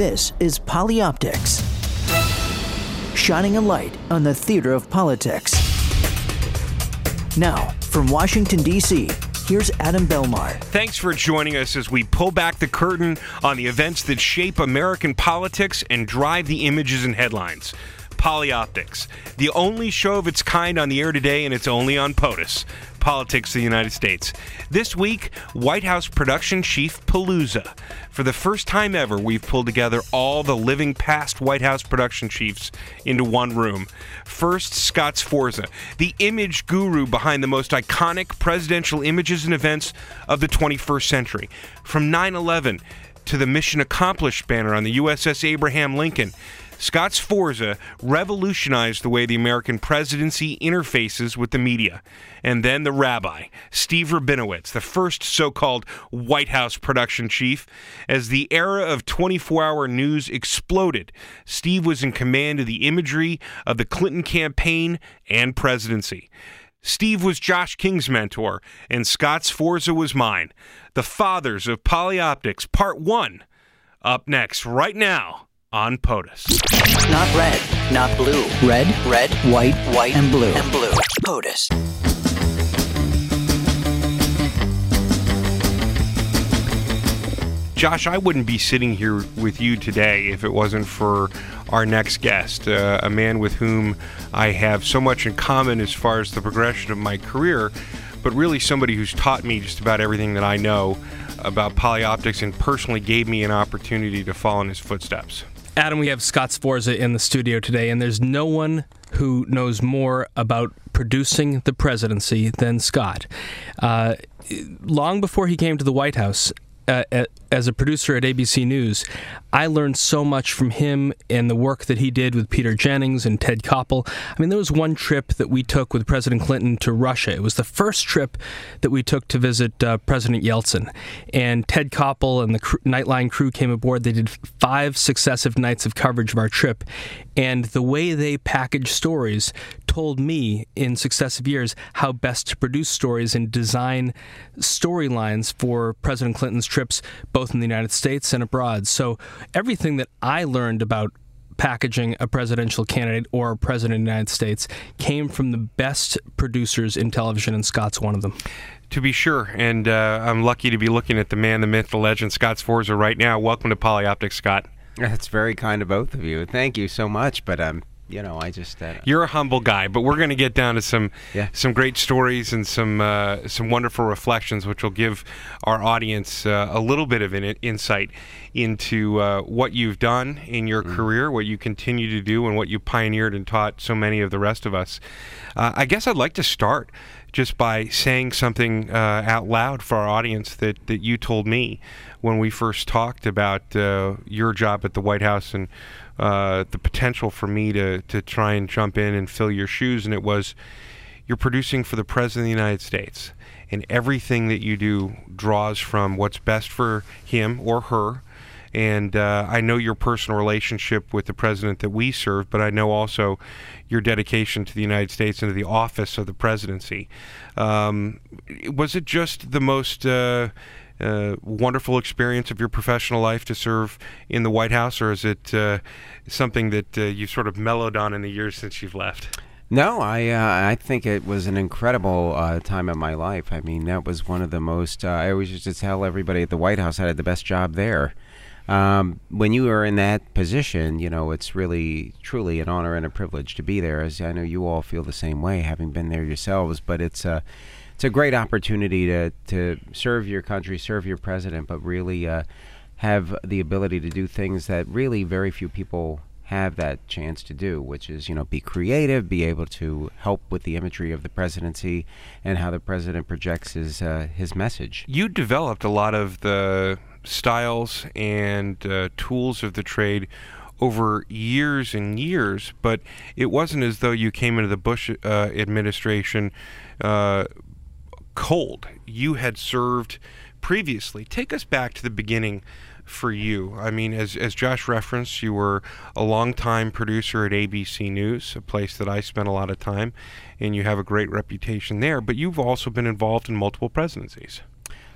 This is Polyoptics, shining a light on the theater of politics. Now, from Washington, D.C., here's Adam Belmar. Thanks for joining us as we pull back the curtain on the events that shape American politics and drive the images and headlines. Polyoptics, the only show of its kind on the air today, and it's only on POTUS, Politics of the United States. This week, White House production chief Palooza. For the first time ever, we've pulled together all the living past White House production chiefs into one room. First, Scott Sforza, the image guru behind the most iconic presidential images and events of the 21st century. From 9 11 to the Mission Accomplished banner on the USS Abraham Lincoln. Scott Sforza revolutionized the way the American presidency interfaces with the media. And then the rabbi, Steve Rabinowitz, the first so called White House production chief. As the era of 24 hour news exploded, Steve was in command of the imagery of the Clinton campaign and presidency. Steve was Josh King's mentor, and Scott Sforza was mine. The Fathers of Polyoptics, Part 1. Up next, right now on POTUS. Not red, not blue. Red, red, white, white, and blue. And blue. POTUS. Josh, I wouldn't be sitting here with you today if it wasn't for our next guest, uh, a man with whom I have so much in common as far as the progression of my career, but really somebody who's taught me just about everything that I know about polyoptics and personally gave me an opportunity to follow in his footsteps. Adam, we have Scott Sforza in the studio today, and there's no one who knows more about producing the presidency than Scott. Uh, long before he came to the White House, uh, as a producer at ABC News, I learned so much from him and the work that he did with Peter Jennings and Ted Koppel. I mean, there was one trip that we took with President Clinton to Russia. It was the first trip that we took to visit uh, President Yeltsin. And Ted Koppel and the cr- Nightline crew came aboard. They did five successive nights of coverage of our trip. And the way they packaged stories told me in successive years how best to produce stories and design storylines for President Clinton's trips, both in the United States and abroad. So everything that I learned about packaging a presidential candidate or a president of the United States came from the best producers in television, and Scott's one of them. To be sure, and uh, I'm lucky to be looking at the man, the myth, the legend, Scott Sforza, right now. Welcome to Polyoptics, Scott. That's very kind of both of you. Thank you so much. But um, you know, I just uh, you're a humble guy, but we're going to get down to some Yeah. some great stories and some uh, some wonderful reflections, which will give our audience uh, a little bit of an in- insight into uh, what you've done in your career, what you continue to do, and what you pioneered and taught so many of the rest of us. Uh, I guess I'd like to start just by saying something uh, out loud for our audience that, that you told me when we first talked about uh, your job at the White House and uh, the potential for me to, to try and jump in and fill your shoes. And it was, you're producing for the President of the United States. And everything that you do draws from what's best for him or her. And uh, I know your personal relationship with the president that we serve, but I know also your dedication to the United States and to the office of the presidency. Um, was it just the most uh, uh, wonderful experience of your professional life to serve in the White House, or is it uh, something that uh, you've sort of mellowed on in the years since you've left? no, I uh, I think it was an incredible uh, time of my life. I mean, that was one of the most. I always used to tell everybody at the White House I had the best job there. Um, when you are in that position, you know it's really truly an honor and a privilege to be there. As I know you all feel the same way, having been there yourselves. But it's a it's a great opportunity to to serve your country, serve your president, but really uh, have the ability to do things that really very few people have that chance to do, which is you know be creative, be able to help with the imagery of the presidency and how the president projects his uh, his message. you developed a lot of the styles and uh, tools of the trade over years and years, but it wasn't as though you came into the Bush uh, administration uh, cold. You had served previously. Take us back to the beginning for you. I mean, as, as Josh referenced, you were a longtime producer at ABC News, a place that I spent a lot of time, and you have a great reputation there, but you've also been involved in multiple presidencies.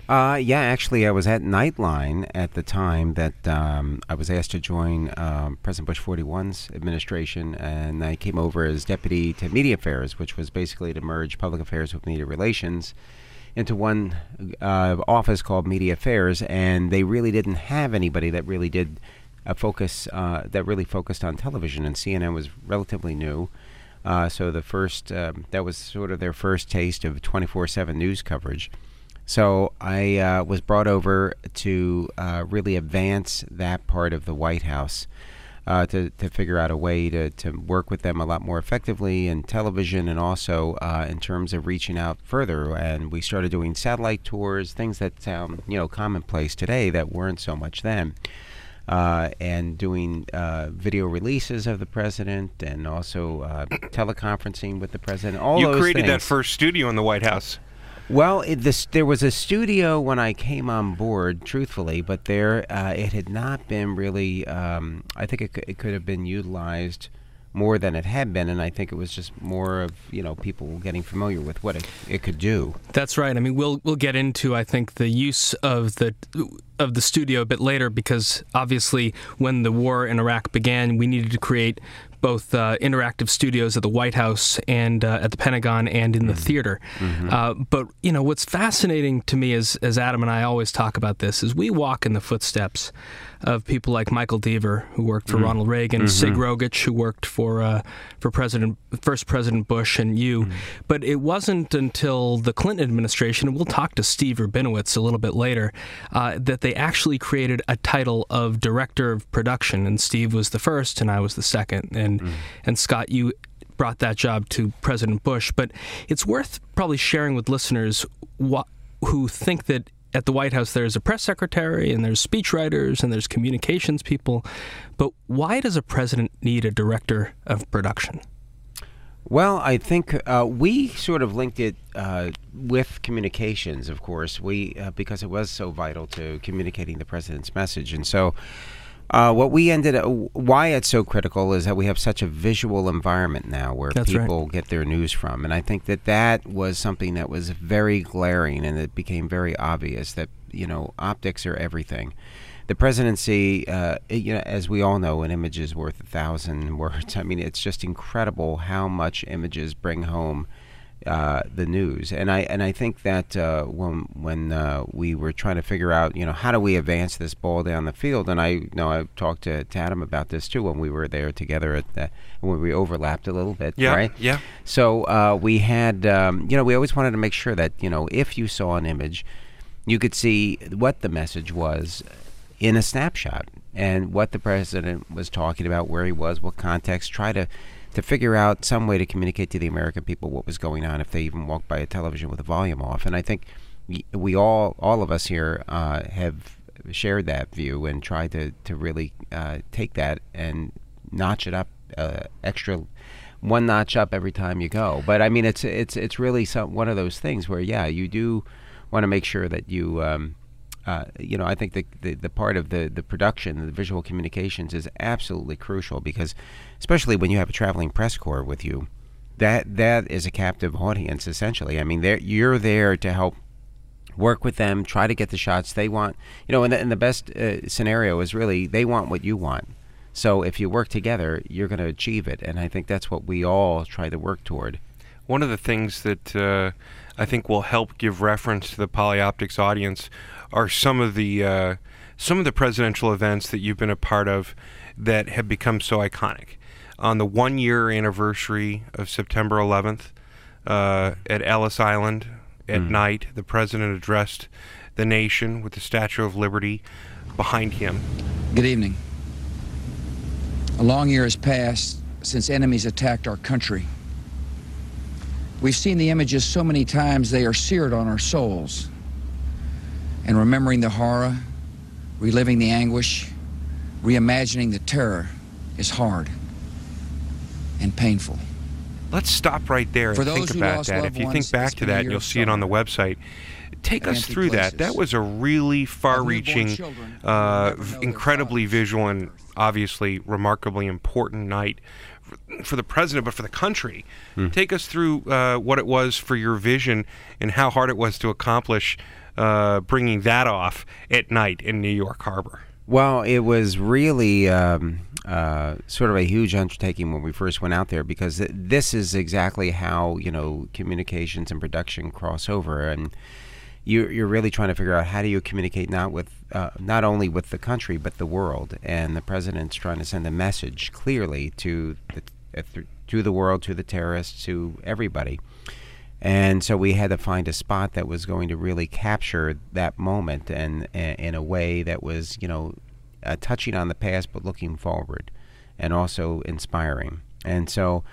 Uh, yeah, actually, I was at Nightline at the time that um, I was asked to join um, President Bush 41's administration, and I came over as deputy to media affairs, which was basically to merge public affairs with media relations into one uh, office called media affairs, and they really didn't have anybody that really did a focus uh, that really focused on television, and CNN was relatively new. Uh, so the first um, that was sort of their first taste of 24/7 news coverage. So I uh, was brought over to uh, really advance that part of the White House. Uh, to, to figure out a way to, to work with them a lot more effectively in television and also uh, in terms of reaching out further. And we started doing satellite tours, things that sound you know commonplace today that weren't so much then. Uh, and doing uh, video releases of the president and also uh, teleconferencing with the president. All you created things. that first studio in the White House. Well, it, this, there was a studio when I came on board, truthfully, but there uh, it had not been really. Um, I think it, it could have been utilized more than it had been, and I think it was just more of you know people getting familiar with what it, it could do. That's right. I mean, we'll we'll get into I think the use of the of the studio a bit later because obviously when the war in Iraq began, we needed to create both uh, interactive studios at the White House and uh, at the Pentagon and in the theater. Uh, but you know what's fascinating to me is, as Adam and I always talk about this, is we walk in the footsteps of people like Michael Deaver, who worked for Ronald Reagan, Sig Rogich, who worked for uh, for President first President Bush, and you. But it wasn't until the Clinton administration, and we'll talk to Steve Rabinowitz a little bit later, uh, that they actually created a title of director of production. And Steve was the first, and I was the second. And and Scott, you brought that job to President Bush. But it's worth probably sharing with listeners what, who think that at the White House there's a press secretary and there's speechwriters and there's communications people. But why does a president need a director of production? Well, I think uh, we sort of linked it uh, with communications, of course, we uh, because it was so vital to communicating the president's message, and so. Uh, what we ended up, why it's so critical is that we have such a visual environment now where That's right. people get their news from. And I think that that was something that was very glaring and it became very obvious that, you know, optics are everything. The presidency, uh, it- you know, as we all know, an image is worth a thousand words. I mean, it's just incredible how much images bring home uh, the news, and I and I think that uh, when when uh, we were trying to figure out, you know, how do we advance this ball down the field, and I you know I talked to, to Adam about this too when we were there together at the, when we overlapped a little bit, Yeah, right? yeah. So uh, we had, um, you know, we always wanted to make sure that you know if you saw an image, you could see what the message was in a snapshot and what the president was talking about, where he was, what context. Try to to figure out some way to communicate to the American people what was going on if they even walked by a television with the volume off. And I think we all, all of us here, uh, have shared that view and tried to to really uh, take that and notch it up uh, extra one notch up every time you go. But I mean, it's it's it's really some one of those things where yeah, you do want to make sure that you. Um, uh, you know, I think the, the the part of the the production, the visual communications, is absolutely crucial because, especially when you have a traveling press corps with you, that that is a captive audience essentially. I mean, you're there to help work with them, try to get the shots they want. You know, and the, and the best uh, scenario is really they want what you want. So if you work together, you're going to achieve it, and I think that's what we all try to work toward. One of the things that uh, I think will help give reference to the Polyoptics audience are some of the uh, some of the presidential events that you've been a part of that have become so iconic. On the one year anniversary of September 11th uh, at Ellis Island at night, the president addressed the nation with the Statue of Liberty behind him. Good evening. A long year has passed since enemies attacked our country. We've seen the images so many times they are seared on our souls. And remembering the horror, reliving the anguish, reimagining the terror is hard and painful. Let's stop right there and think about that. If you think back to that, you'll see it on the website. Take us through that. places. That was a really far-reaching, uh, never know v- their incredibly visual, and obviously remarkably important night for the president, but for the country. Take us through uh, what it was for your vision and how hard it was to accomplish uh, bringing that off at night in New York Harbor. Well, it was really um, uh, sort of a huge undertaking when we first went out there because th- this is exactly how you know communications and production cross over, and you're, really trying to figure out how do you communicate not with uh, not only with the country but the world, and the president's trying to send a message clearly to the uh, to the world, to the terrorists, to everybody. And so we had to find a spot that was going to really capture that moment and, and in a way that was, you know, uh, touching on the past but looking forward and also inspiring. And so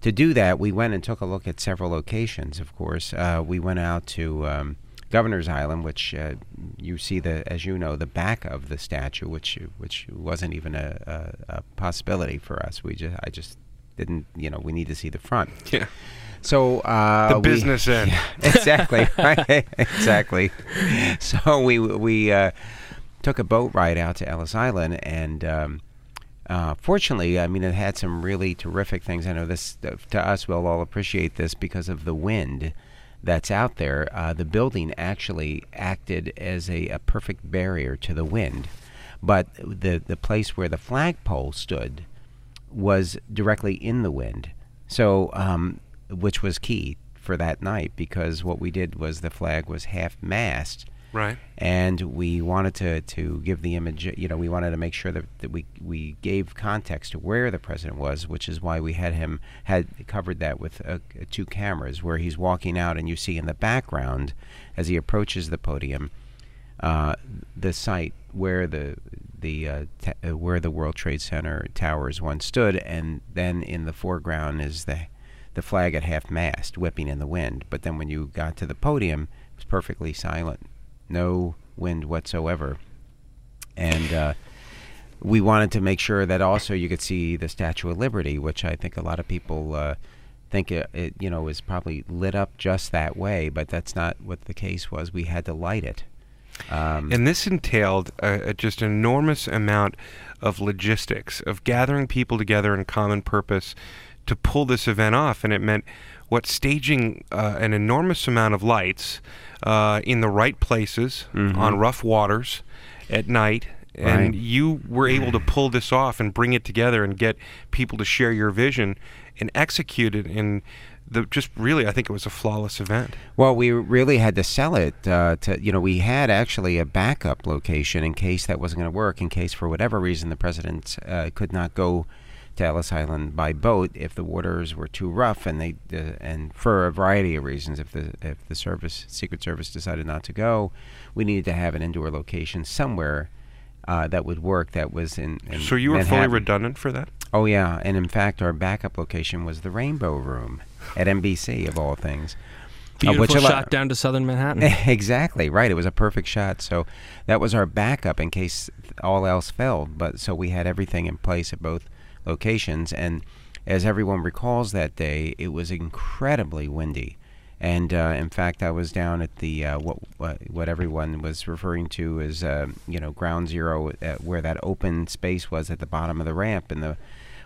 to do that, we went and took a look at several locations, of course. Uh, we went out to um, Governor's Island, which uh, you see the, as you know, the back of the statue, which which wasn't even a, a, a possibility for us. We just, I just didn't, you know, we need to see the front. Yeah. So uh, The we- business end. Yeah, exactly. right. exactly. So we we uh, took a boat ride out to Ellis Island, and um, uh, fortunately, I mean, it had some really terrific things. I know this to us, we'll all appreciate this because of the wind that's out there. Uh, the building actually acted as a, a perfect barrier to the wind, but the the place where the flagpole stood was directly in the wind. So, um, which was key for that night because what we did was the flag was half mast, Right. and we wanted to, to give the image. You know, we wanted to make sure that, that we we gave context to where the president was, which is why we had him had covered that with uh, two cameras, where he's walking out, and you see in the background as he approaches the podium uh, the site where the the uh, ta- uh, where the World Trade Center towers once stood, and then in the foreground is the the flag at half mast whipping in the wind. But then when you got to the podium, it was perfectly silent, no wind whatsoever, and. Uh, we wanted to make sure that also you could see the Statue of Liberty, which I think a lot of people uh, think it, it, you know, is probably lit up just that way, but that's not what the case was. We had to light it. Um, And this entailed just an enormous amount of logistics, of gathering people together in common purpose to pull this event off. And it meant what staging uh, an enormous amount of lights uh, in the right places on rough waters at night. And Right. you were able to pull this off and bring it together and get people to share your vision and execute it in the just really, I think it was a flawless event. Well, we really had to sell it. Uh, to you know, we had actually a backup location in case that wasn't going to work. In case for whatever reason the president uh, could not go to Ellis Island by boat if the waters were too rough, and they uh, and for a variety of reasons, if the if the service Secret Service decided not to go, we needed to have an indoor location somewhere. Uh, that would work. That was in. in So you were fully redundant for that? Oh yeah, and in fact, our backup location was the Rainbow Room at NBC of all things. Uh, which a lot- shot down to southern Manhattan. exactly right. It was a perfect shot. So that was our backup in case all else failed. But so we had everything in place at both locations. And as everyone recalls that day, it was incredibly windy. And uh, in fact, I was down at the uh, what, what what everyone was referring to as uh, you know ground zero, where that open space was at the bottom of the ramp, and the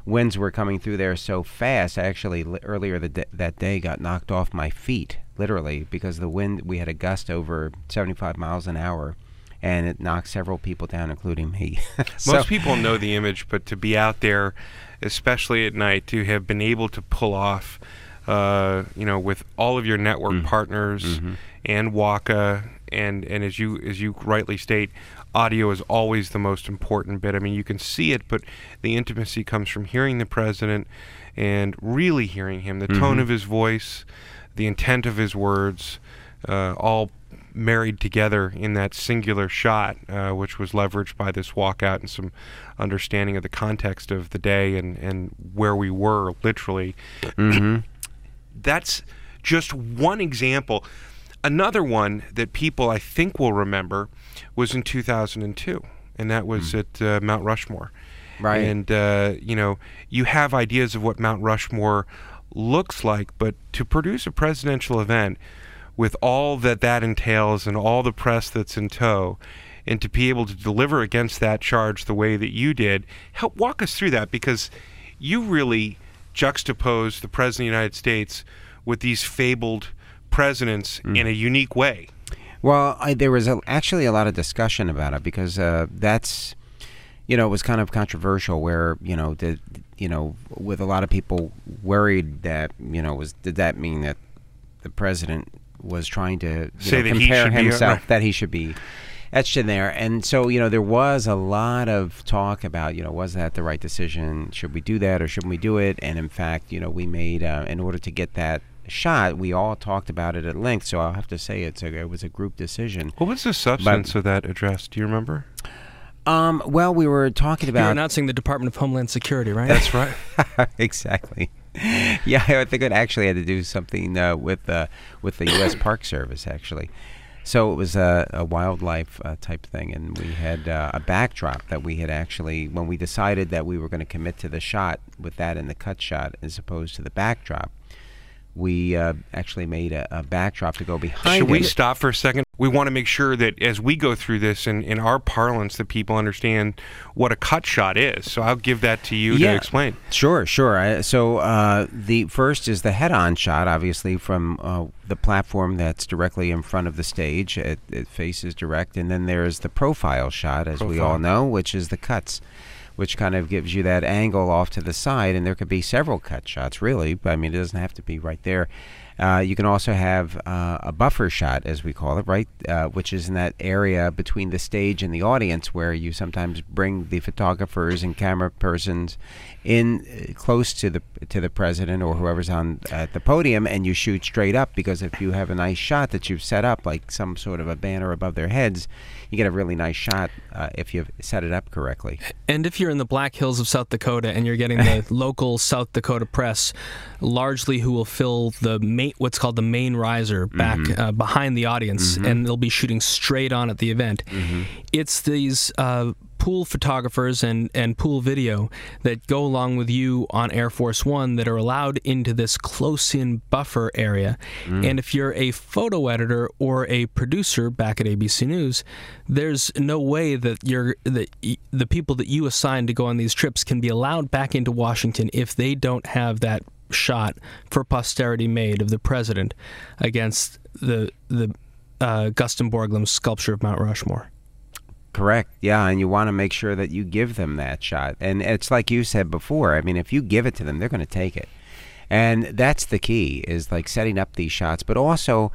winds were coming through there so fast. I actually li- earlier the that day got knocked off my feet, literally, because the wind. We had a gust over 75 miles an hour, and it knocked several people down, including me. So- Most people know the image, but to be out there, especially at night, to have been able to pull off, uh, you know, with all of your network Mm. partners Mm-hmm. and WHCA, and and as you as you rightly state, audio is always the most important bit. I mean, you can see it, but the intimacy comes from hearing the president and really hearing him, the tone Mm-hmm. of his voice, the intent of his words, uh, all married together in that singular shot, uh, which was leveraged by this walkout and some understanding of the context of the day and, and where we were literally. That's just one example. Another one that people I think will remember was in 2002, and that was at uh, Mount Rushmore. Right. And, uh, you know, you have ideas of what Mount Rushmore looks like, but to produce a presidential event with all that that entails and all the press that's in tow, and to be able to deliver against that charge the way that you did, help walk us through that because you really juxtaposed the president of the United States with these fabled presidents in a unique way. Well, I, there was a, actually a lot of discussion about it because uh, that's, you know, it was kind of controversial. Where you know, did you know, with a lot of people worried that you know, was did that mean that the president was trying to Say know, that he compare be, uh, himself right. that he should be etched in there, and so you know, there was a lot of talk about you know, was that the right decision? Should we do that or shouldn't we do it? And in fact, you know, we made uh, in order to get that shot, we all talked about it at length. So I'll have to say it's a, it was a group decision. What was the substance of that address? Do you remember? Um, well, we were talking You're about announcing the Department of Homeland Security, right? That's right. exactly. Yeah, I think it actually had to do something uh, with uh, with the U.S. Park Service actually. So it was a, a wildlife uh, type thing, and we had uh, a backdrop that we had actually when we decided that we were going to commit to the shot with that in the cut shot as opposed to the backdrop. We uh, actually made a, a backdrop to go behind. Should we it. stop for a second? We want to make sure that as we go through this in, in our parlance, that people understand what a cut shot is. So I'll give that to you Yeah. to explain. Sure, sure. I, so uh, the first is the head-on shot, obviously from uh, the platform that's directly in front of the stage. It, it faces direct, and then there's the profile shot, as we all know, which is the cuts, which kind of gives you that angle off to the side. And there could be several cut shots, really. I mean, it doesn't have to be right there. Uh, you can also have uh, a buffer shot, as we call it, right, uh, which is in that area between the stage and the audience, where you sometimes bring the photographers and camera persons in uh, close to the to the president or whoever's on at the podium, and you shoot straight up. Because if you have a nice shot that you've set up, like some sort of a banner above their heads, you get a really nice shot uh, if you've set it up correctly. And if you're in the Black Hills of South Dakota and you're getting the local South Dakota press, largely who will fill the main, what's called the main riser back Mm-hmm. uh, behind the audience, and they'll be shooting straight on at the event. Mm-hmm. It's these. Uh, Pool photographers and, and pool video that go along with you on Air Force One that are allowed into this close in buffer area. And if you're a photo editor or a producer back at ABC News, there's no way that you're that y- the people that you assign to go on these trips can be allowed back into Washington if they don't have that shot for posterity made of the president against the the uh, Gutzon Borglum's sculpture of Mount Rushmore. Correct. Yeah, and you want to make sure that you give them that shot. And it's like you said before. I mean, if you give it to them, they're going to take it. And that's the key is like setting up these shots, but also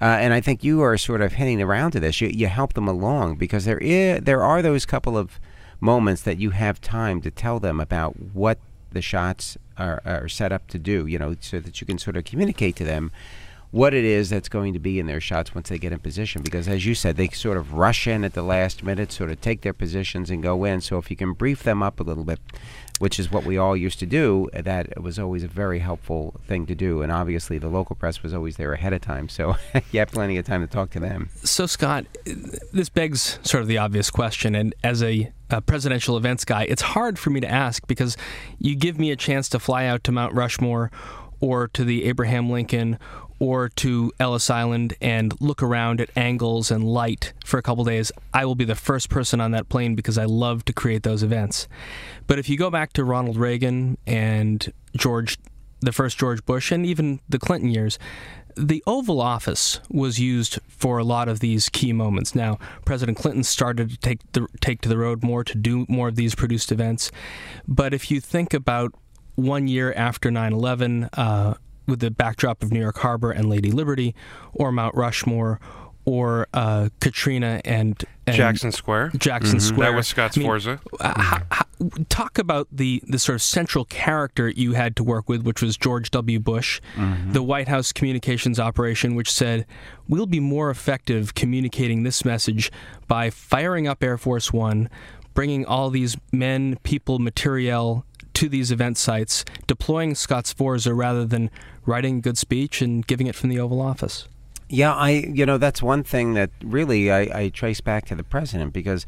uh, and I think you are sort of hinting around to this. You, you help them along because there is, there are those couple of moments that you have time to tell them about what the shots are, are set up to do. You know, so that you can sort of communicate to them what it is that's going to be in their shots once they get in position. Because as you said, they sort of rush in at the last minute, sort of take their positions and go in. So if you can brief them up a little bit, which is what we all used to do, that was always a very helpful thing to do. And obviously, the local press was always there ahead of time, so you had plenty of time to talk to them. So, Scott, this begs sort of the obvious question. And as a, a presidential events guy, it's hard for me to ask because you give me a chance to fly out to Mount Rushmore or to the Abraham Lincoln or to Ellis Island and look around at angles and light for a couple days, I will be the first person on that plane because I love to create those events. But if you go back to Ronald Reagan and George, the first George Bush, and even the Clinton years, the Oval Office was used for a lot of these key moments. Now, President Clinton started to take the take to the road more to do more of these produced events, but if you think about one year after 9/11, uh, with the backdrop of New York Harbor and Lady Liberty, or Mount Rushmore, or uh, Katrina and, and Jackson Square. Jackson Square. That was Scott's I mean, Forza. uh, how, how, talk about the, the sort of central character you had to work with, which was George W. Bush, the White House communications operation, which said, We'll be more effective communicating this message by firing up Air Force One, bringing all these men, people, materiel to these event sites, deploying Scott Sforza rather than writing good speech and giving it from the Oval Office. Yeah, I you know that's one thing that really I, I trace back to the president because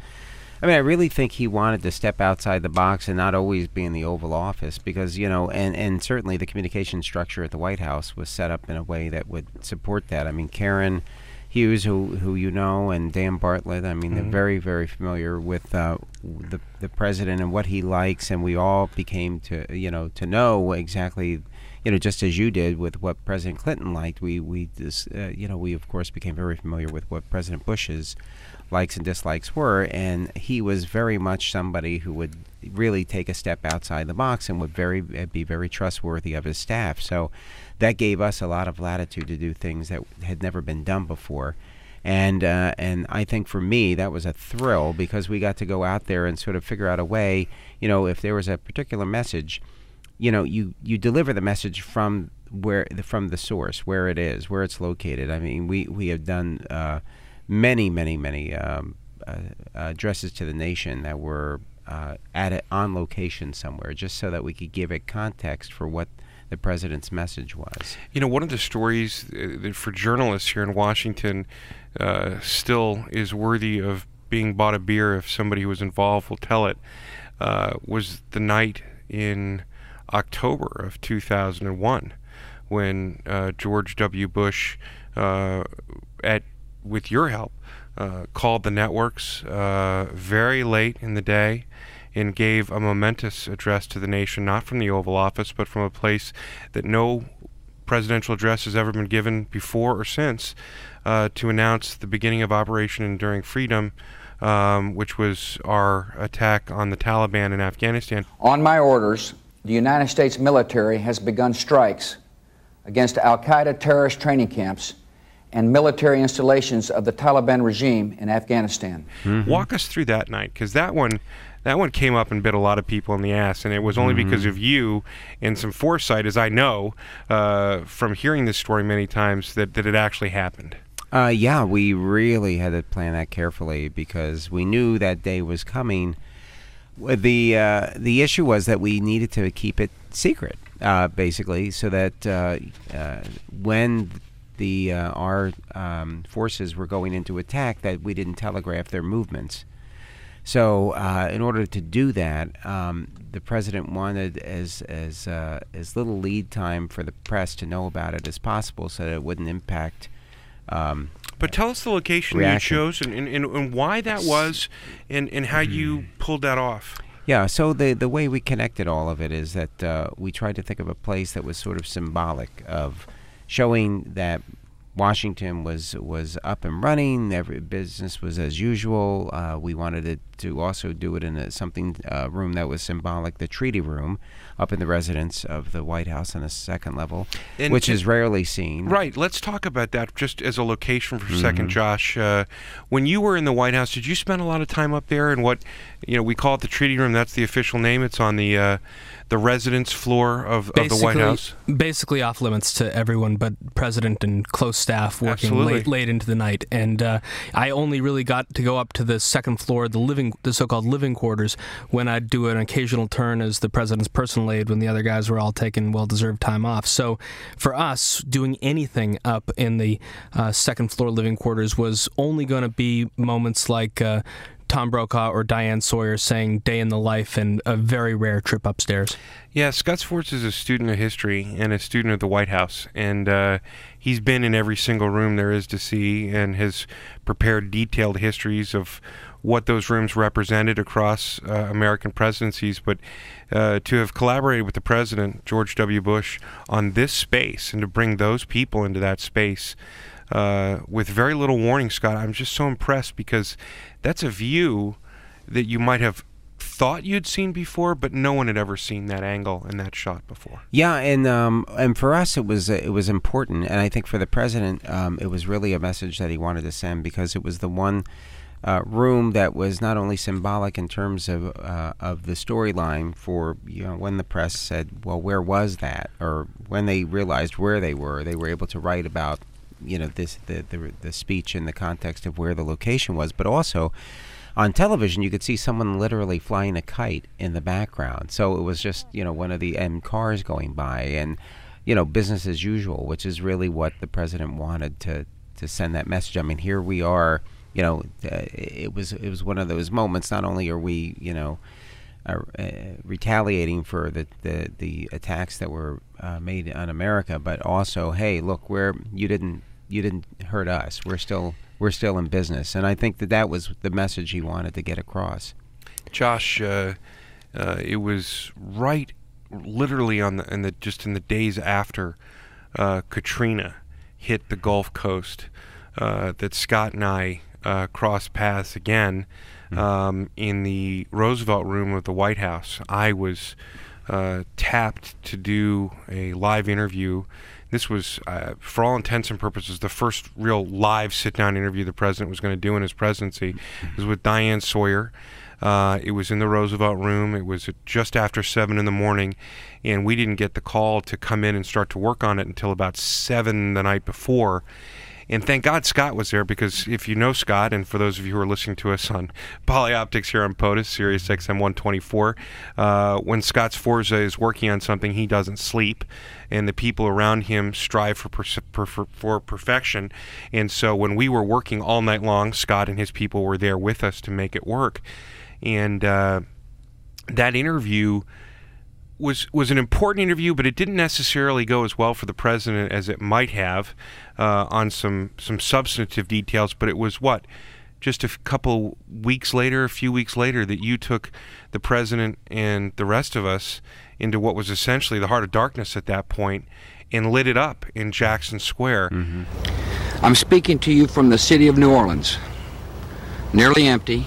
I mean I really think he wanted to step outside the box and not always be in the Oval Office because you know and and certainly the communication structure at the White House was set up in a way that would support that. I mean Karen Hughes, who who you know, and Dan Bartlett. I mean, Mhm. they're very very familiar with uh, the the president and what he likes, and we all became to you know to know exactly. You know, just as you did with what President Clinton liked, we we dis, uh, you know we of course became very familiar with what President Bush's likes and dislikes were, and he was very much somebody who would really take a step outside the box and would very be very trustworthy of his staff. So that gave us a lot of latitude to do things that had never been done before. And uh, and I think for me that was a thrill because we got to go out there and sort of figure out a way. You know, if there was a particular message, you know, you you deliver the message from where from the source, where it is, where it's located. I mean, we we have done uh, many many many um, uh, addresses to the nation that were uh, at it on location somewhere, just so that we could give it context for what the president's message was. You know, one of the stories uh, that for journalists here in Washington uh, still is worthy of being bought a beer if somebody who was involved will tell it uh, was the night in October of 2001 when uh, George W. Bush, uh, at with your help, called the networks very late in the day and gave a momentous address to the nation, not from the Oval Office, but from a place that no presidential address has ever been given before or since, uh, to announce the beginning of Operation Enduring Freedom, um, which was our attack on the Taliban in Afghanistan. On my orders, the United States military has begun strikes against Al Qaeda terrorist training camps and military installations of the Taliban regime in Afghanistan. Walk us through that night, because that one, that one came up and bit a lot of people in the ass, and it was only because of you and some foresight, as I know uh, from hearing this story many times, that, that it actually happened. Uh, yeah, we really had to plan that carefully because we knew that day was coming. The uh, the issue was that we needed to keep it secret, uh, basically, so that uh, uh, when the uh, our um, forces were going into attack, that we didn't telegraph their movements. So, uh, in order to do that, um, the president wanted as as uh, as little lead time for the press to know about it as possible, so that it wouldn't impact. Um, But tell us the location Reaction. you chose and, and, and, why that was and, and how you pulled that off. Yeah, so the the way we connected all of it is that uh, we tried to think of a place that was sort of symbolic of showing that Washington was was up and running. Every business was as usual. Uh, we wanted it to also do it in a, something uh, room that was symbolic, the treaty room, up in the residence of the White House on the second level, And- which and- is rarely seen. Right. Let's talk about that just as a location for a second, Josh. Uh, when you were in the White House, did you spend a lot of time up there? And what, you know, we call it the Treaty Room. That's the official name. It's on the uh, the residence floor of, of the White House. basically off limits to everyone but president and close staff working Absolutely. late late into the night. And uh, I only really got to go up to the second floor, the living, the so-called living quarters, when I'd do an occasional turn as the president's personal when the other guys were all taking well-deserved time off. So for us, doing anything up in the uh, second floor living quarters was only going to be moments like. Uh, Tom Brokaw or Diane Sawyer saying "Day in the Life" and a very rare trip upstairs. Yeah, Scott Sforza is a student of history and a student of the White House, and uh, he's been in every single room there is to see, and has prepared detailed histories of what those rooms represented across uh, American presidencies. But uh, to have collaborated with the president George W. Bush on this space and to bring those people into that space. Uh, with very little warning, Scott, I'm just so impressed because that's a view that you might have thought you'd seen before, but no one had ever seen that angle and that shot before. Yeah, and um, and for us it was it was important, and I think for the president um, it was really a message that he wanted to send because it was the one uh, room that was not only symbolic in terms of uh, of the storyline for you know when the press said, well, where was that, or when they realized where they were, they were able to write about you know this the the, the speech in the context of where the location was, but also on television you could see someone literally flying a kite in the background. So it was just you know one of the m cars going by and you know business as usual which is really what the president wanted to to send that message. I mean here we are you know uh, it was it was one of those moments not only are we you know uh, uh, retaliating for the, the the attacks that were uh, made on America, but also, hey, look, where you didn't you didn't hurt us. We're still we're still in business, and I think that that was the message he wanted to get across. Josh, uh, uh, it was right, literally on the in the just in the days after Katrina hit the Gulf Coast that Scott and I uh, crossed paths again um, in the Roosevelt Room of the White House. I was uh, tapped to do a live interview. This was, uh, for all intents and purposes, the first real live sit-down interview the president was going to do in his presidency. It was with Diane Sawyer. Uh, it was in the Roosevelt Room. It was just after seven in the morning, and we didn't get the call to come in and start to work on it until about seven the night before. And thank God Scott was there because if you know Scott, and for those of you who are listening to us on Polyoptics here on POTUS, Sirius XM 124, uh, when Scott Sforza is working on something, he doesn't sleep, and the people around him strive for, per- for, for perfection. And so when we were working all night long, Scott and his people were there with us to make it work. And uh, that interview was was an important interview, but it didn't necessarily go as well for the president as it might have uh, on some some substantive details. But it was what just a f- couple weeks later, a few weeks later, that you took the president and the rest of us into what was essentially the heart of darkness at that point and lit it up in Jackson Square. Mm-hmm. I'm speaking to you from the city of New Orleans, nearly empty,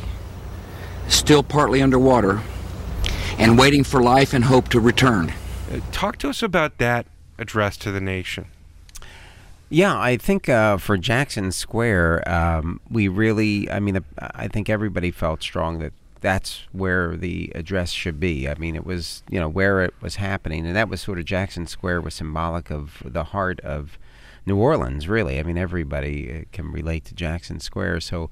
still partly underwater and waiting for life and hope to return. Uh, talk to us about that address to the nation. Yeah, I think uh, for Jackson Square, um, we really, I mean, I think everybody felt strong that that's where the address should be. I mean, it was, you know, where it was happening. And that was sort of Jackson Square was symbolic of the heart of New Orleans, really. I mean, everybody uh, can relate to Jackson Square. So,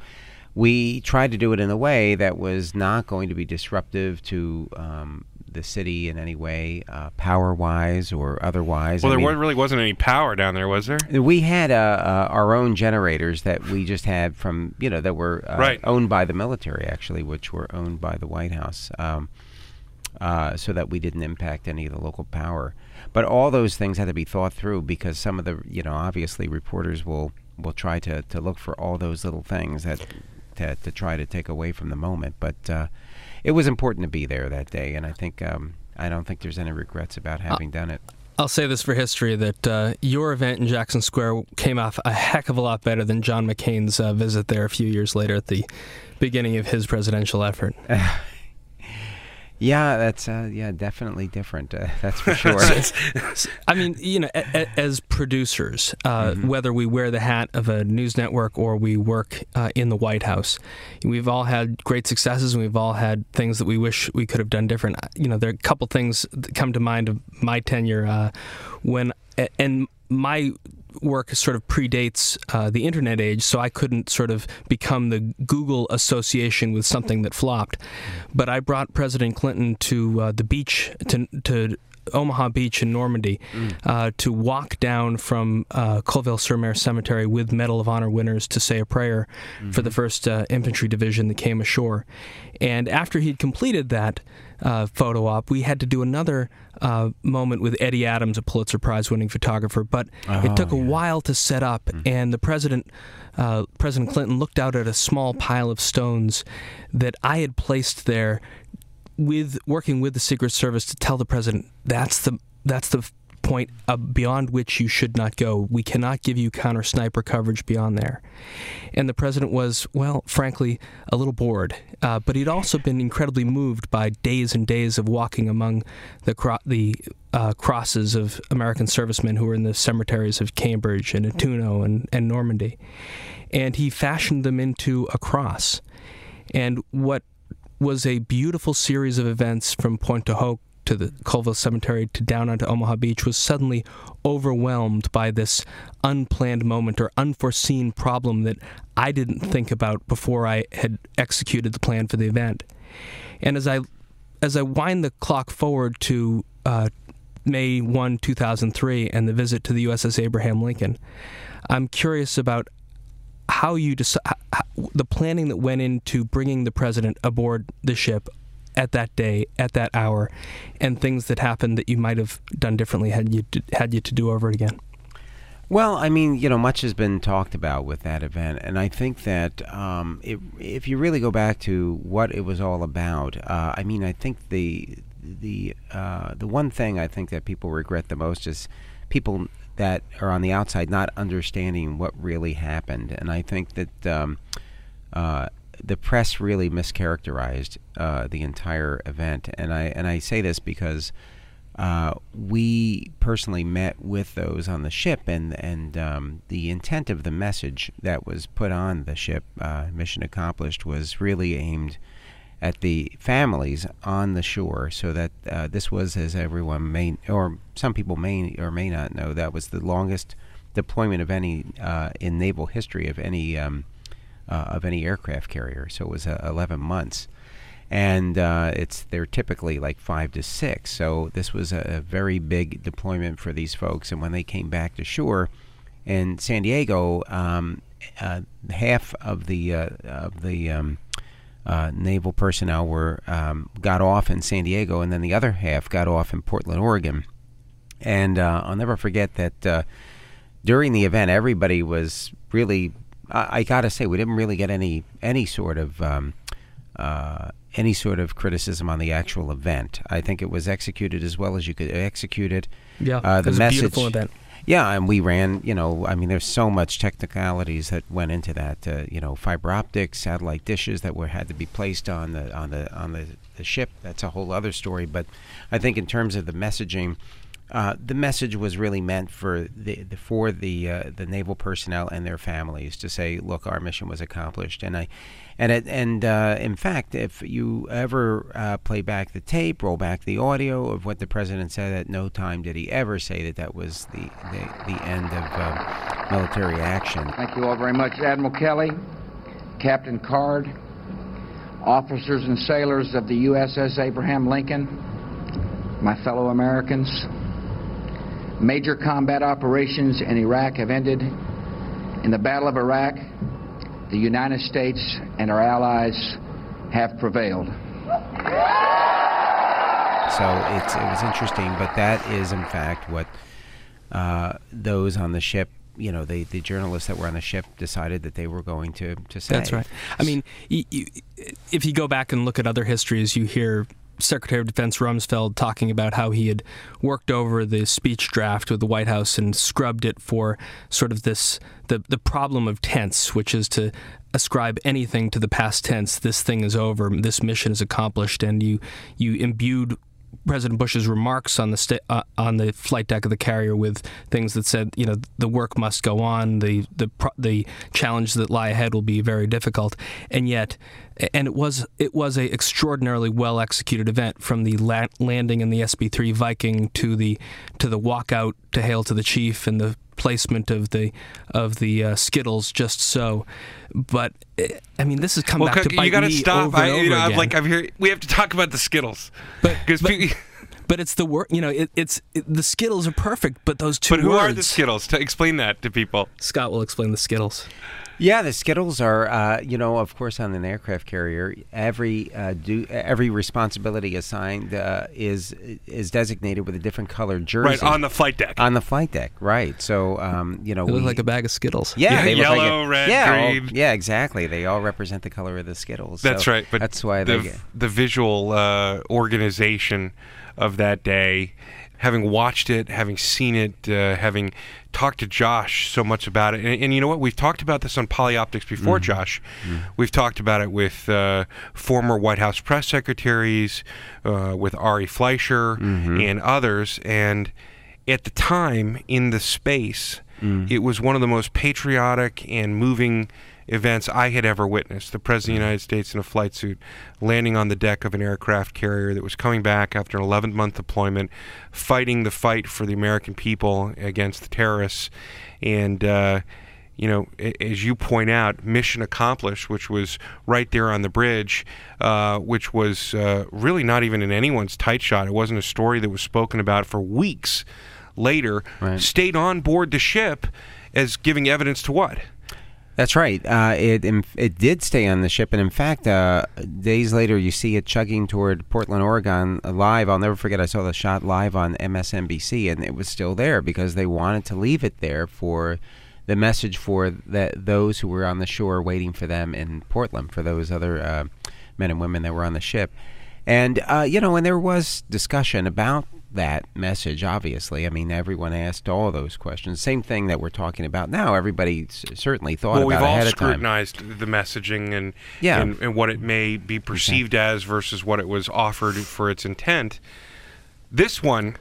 we tried to do it in a way that was not going to be disruptive to um, the city in any way, uh, power wise or otherwise. Well, I there mean, really wasn't any power down there, was there? We had uh, uh, our own generators that we just had from, you know, that were uh, right. owned by the military, actually, which were owned by the White House, um, uh, so that we didn't impact any of the local power. But all those things had to be thought through because some of the, you know, obviously reporters will will try to, to look for all those little things that to, to try to take away from the moment. But uh, it was important to be there that day, and I think um, I don't think there's any regrets about having uh, done it. I'll say this for history that uh, your event in Jackson Square came off a heck of a lot better than John McCain's uh, visit there a few years later at the beginning of his presidential effort. Yeah, that's uh, yeah definitely different. Uh, that's for sure. I mean, you know, a, a, as producers, uh, mm-hmm. whether we wear the hat of a news network or we work uh, in the White House, we've all had great successes and we've all had things that we wish we could have done different. You know, there are a couple things that come to mind of my tenure uh, when and my work sort of predates uh, the internet age, so I couldn't sort of become the Google association with something that flopped. But I brought President Clinton to uh, the beach to to Omaha Beach in Normandy mm. uh, to walk down from uh, Colleville-sur-Mer Cemetery with Medal of Honor winners to say a prayer mm-hmm. for the mm-hmm. first uh, infantry division that came ashore. And after he'd completed that uh, photo op, we had to do another uh, moment with Eddie Adams, a Pulitzer Prize winning photographer. But oh, it took a while to set up, mm. and the president, uh, President Clinton, looked out at a small pile of stones that I had placed there, with working with the Secret Service to tell the president that's the that's the point uh, beyond which you should not go. We cannot give you counter sniper coverage beyond there. And the president was, well, frankly, a little bored. Uh, but he'd also been incredibly moved by days and days of walking among the cro- the uh, crosses of American servicemen who were in the cemeteries of Cambridge and Nettuno and, and Normandy. And he fashioned them into a cross. And what was a beautiful series of events from Pointe du Hoc to the Colleville Cemetery to down onto Omaha Beach was suddenly overwhelmed by this unplanned moment or unforeseen problem that I didn't think about before I had executed the plan for the event. And as I as I wind the clock forward to uh, May 1, 2003, and the visit to the USS Abraham Lincoln, I'm curious about how you decide the planning that went into bringing the president aboard the ship at that day, at that hour, and things that happened that you might have done differently had you had you to do over it again? Well, I mean, you know, much has been talked about with that event, and I think that um, it, if you really go back to what it was all about, uh, I mean, I think the the uh, the one thing I think that people regret the most is people that are on the outside not understanding what really happened, and I think that um, uh, the press really mischaracterized uh, the entire event, and I and I say this because uh, we personally met with those on the ship, and and um, the intent of the message that was put on the ship, uh, mission accomplished, was really aimed at the families on the shore, so that uh, this was, as everyone may, or some people may or may not know, that was the longest deployment of any uh, in naval history of any um, uh, of any aircraft carrier. So it was 11 months and uh, it's they're typically like five to six. So this was a, a, very big deployment for these folks. And when they came back to shore in San Diego, um, uh, half of the uh, of the um, uh, naval personnel were um, got off in San Diego, and then the other half got off in Portland, Oregon. And uh, I'll never forget that uh, during the event, everybody was really. I, I got to say, we didn't really get any any sort of um, uh, any sort of criticism on the actual event. I think it was executed as well as you could execute it. Yeah, uh, the it was message, a beautiful event. Yeah, and we ran. You know, I mean, there's so much technicalities that went into that. Uh, you know, fiber optics, satellite dishes that were had to be placed on the on the on the, the ship. That's a whole other story. But I think in terms of the messaging, uh, the message was really meant for the, the for the uh, the naval personnel and their families to say, look, our mission was accomplished, and I, and it, and uh, in fact, if you ever uh, play back the tape, roll back the audio of what the president said, at no time did he ever say that that was the the, the end of uh, military action. Thank you all very much, Admiral Kelly, Captain Card, officers and sailors of the USS Abraham Lincoln, my fellow Americans. Major combat operations in Iraq have ended. In the Battle of Iraq, the United States and our allies have prevailed. So it was interesting, but that is in fact what uh, those on the ship you know, the, the journalists that were on the ship decided that they were going to, to say. That's right. I mean, you, you, if you go back and look at other histories, you hear Secretary of Defense Rumsfeld talking about how he had worked over the speech draft with the White House and scrubbed it for sort of this the the problem of tense, which is to ascribe anything to the past tense. This thing is over. This mission is accomplished, and you you imbued President Bush's remarks on the sta- uh, on the flight deck of the carrier with things that said, you know, the work must go on, the the pro- the challenges that lie ahead will be very difficult, and yet, and it was it was a extraordinarily well executed event from the la- landing in the SB3 Viking to the to the walkout to hail to the chief and the placement of the of the uh, Skittles just so. But I mean, this has come well, back to bite you gotta me stop. over and I, over know, again. I'm like I'm here. We have to talk about the Skittles, but because. But it's the word, you know. It, it's it, the Skittles are perfect, but those two. But who words, are the Skittles? To explain that to people. Scott will explain the Skittles. Yeah, the Skittles are, uh, you know, of course, on an aircraft carrier, every uh, do every responsibility assigned uh, is is designated with a different colored jersey. Right on the flight deck. On the flight deck, right? So, um, you know, they look we, like a bag of Skittles. Yeah, yeah they yellow, look like a, red, yeah, green. All, yeah, exactly. They all represent the color of the Skittles. That's so right. But that's why the they, the visual uh, organization of that day having watched it, having seen it, uh, having talked to Josh so much about it. And, and, you know what? We've talked about this on Polyoptics before, mm-hmm. Josh. Mm-hmm. We've talked about it with uh, former White House press secretaries, uh, with Ari Fleischer, mm-hmm. and others. And at the time, in the space, mm. it was one of the most patriotic and moving events I had ever witnessed. The President of the United States in a flight suit landing on the deck of an aircraft carrier that was coming back after an 11 month deployment, fighting the fight for the American people against the terrorists. And, uh, you know, as you point out, mission accomplished, which was right there on the bridge, uh, which was uh, really not even in anyone's tight shot. It wasn't a story that was spoken about for weeks later. Right. Stayed on board the ship as giving evidence to what? That's right. Uh, it it did stay on the ship, and in fact, uh, days later, you see it chugging toward Portland, Oregon, uh, live. I'll never forget. I saw the shot live on MSNBC, and it was still there because they wanted to leave it there for the message for that those who were on the shore waiting for them in Portland, for those other uh, men and women that were on the ship. And uh, you know, and there was discussion about that message. Obviously, I mean, everyone asked all those questions. Same thing that we're talking about now. Everybody certainly thought well, about we've all ahead of time. scrutinized the messaging and, Yeah. and and what it may be perceived as versus what it was offered for its intent. This one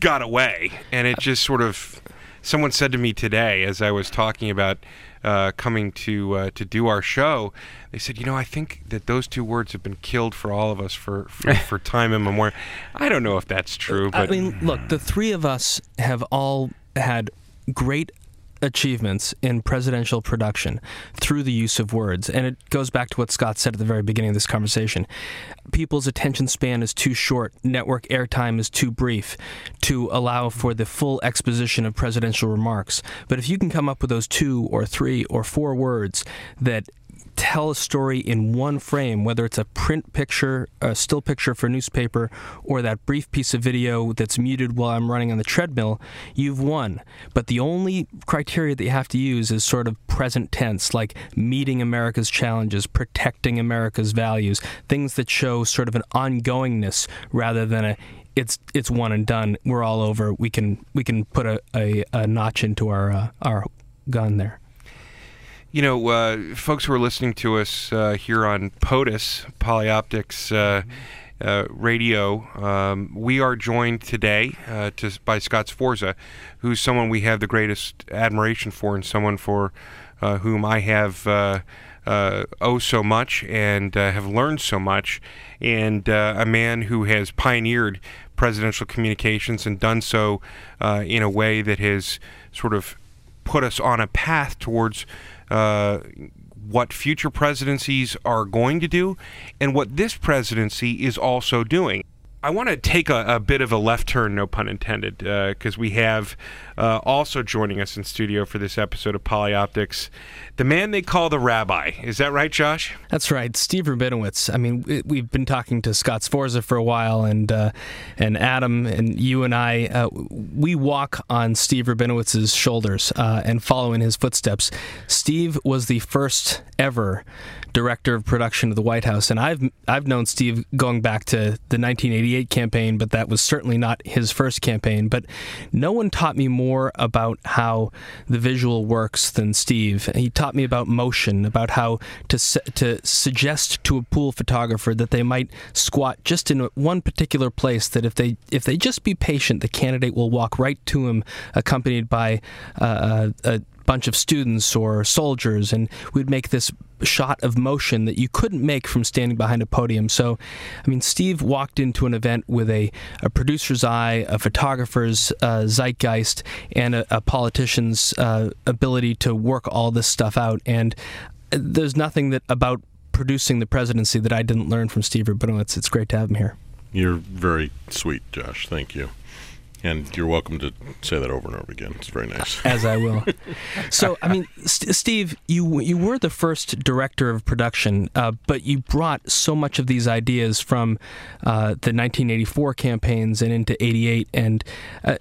got away, and it just sort of. Someone said to me today, as I was talking about uh, coming to uh, to do our show, they said, "You know, I think that those two words have been killed for all of us for for, for time immemorial." I don't know if that's true, but I mean, look, the three of us have all had great achievements in presidential production through the use of words. And it goes back to what Scott said at the very beginning of this conversation. People's attention span is too short, network airtime is too brief to allow for the full exposition of presidential remarks. But if you can come up with those two or three or four words that tell a story in one frame, whether it's a print picture, a still picture for newspaper, or that brief piece of video that's muted while I'm running on the treadmill, you've won. But the only criteria that you have to use is sort of present tense, like meeting America's challenges, protecting America's values, things that show sort of an ongoingness rather than a it's it's one and done. We're all over. We can we can put a, a, a notch into our uh, our gun there. You know, uh, folks who are listening to us uh, here on POTUS, Polyoptics uh, uh, Radio, um, we are joined today uh, to, by Scott Sforza, who's someone we have the greatest admiration for and someone for uh, whom I have uh, uh, owe so much and uh, have learned so much, and uh, a man who has pioneered presidential communications and done so uh, in a way that has sort of put us on a path towards uh, what future presidencies are going to do and what this presidency is also doing. I want to take a, a bit of a left turn, no pun intended, because we have uh, also joining us in studio for this episode of Polyoptics, the man they call the rabbi. Is that right, Josh? That's right, Steve Rabinowitz. I mean, we- we've been talking to Scott Sforza for a while, and uh, and Adam and you and I, uh, we walk on Steve Rabinowitz's shoulders uh, and follow in his footsteps. Steve was the first ever director of production of the White House, and I've I've known Steve going back to the 1988 campaign, but that was certainly not his first campaign. But no one taught me more about how the visual works than Steve. He taught me about motion, about how to su- to suggest to a pool photographer that they might squat just in one particular place. That if they if they just be patient, the candidate will walk right to him, accompanied by uh, a bunch of students or soldiers, and we'd make this shot of motion that you couldn't make from standing behind a podium. So, I mean, Steve walked into an event with a, a producer's eye, a photographer's uh, zeitgeist, and a, a politician's uh, ability to work all this stuff out. And there's nothing that about producing the presidency that I didn't learn from Steve Rabinowitz. It's great to have him here. You're very sweet, Josh. Thank you. And you're welcome to say that over and over again. It's very nice. as I will. so, I mean, St- Steve, you you were the first director of production, uh, but you brought so much of these ideas from uh, the 1984 campaigns and into '88. And uh,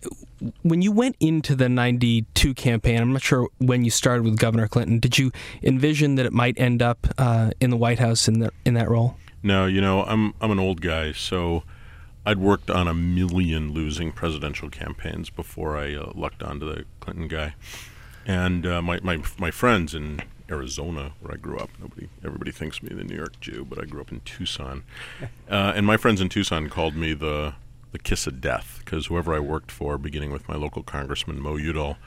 when you went into the '92 campaign, I'm not sure when you started with Governor Clinton. Did you envision that it might end up uh, in the White House in the in that role? No, you know, I'm I'm an old guy, so I'd worked on a million losing presidential campaigns before I uh, lucked onto the Clinton guy. And uh, my, my my friends in Arizona, where I grew up, nobody everybody thinks me the New York Jew, but I grew up in Tucson. Uh, and my friends in Tucson called me the the kiss of death because whoever I worked for, beginning with my local congressman Mo Udall,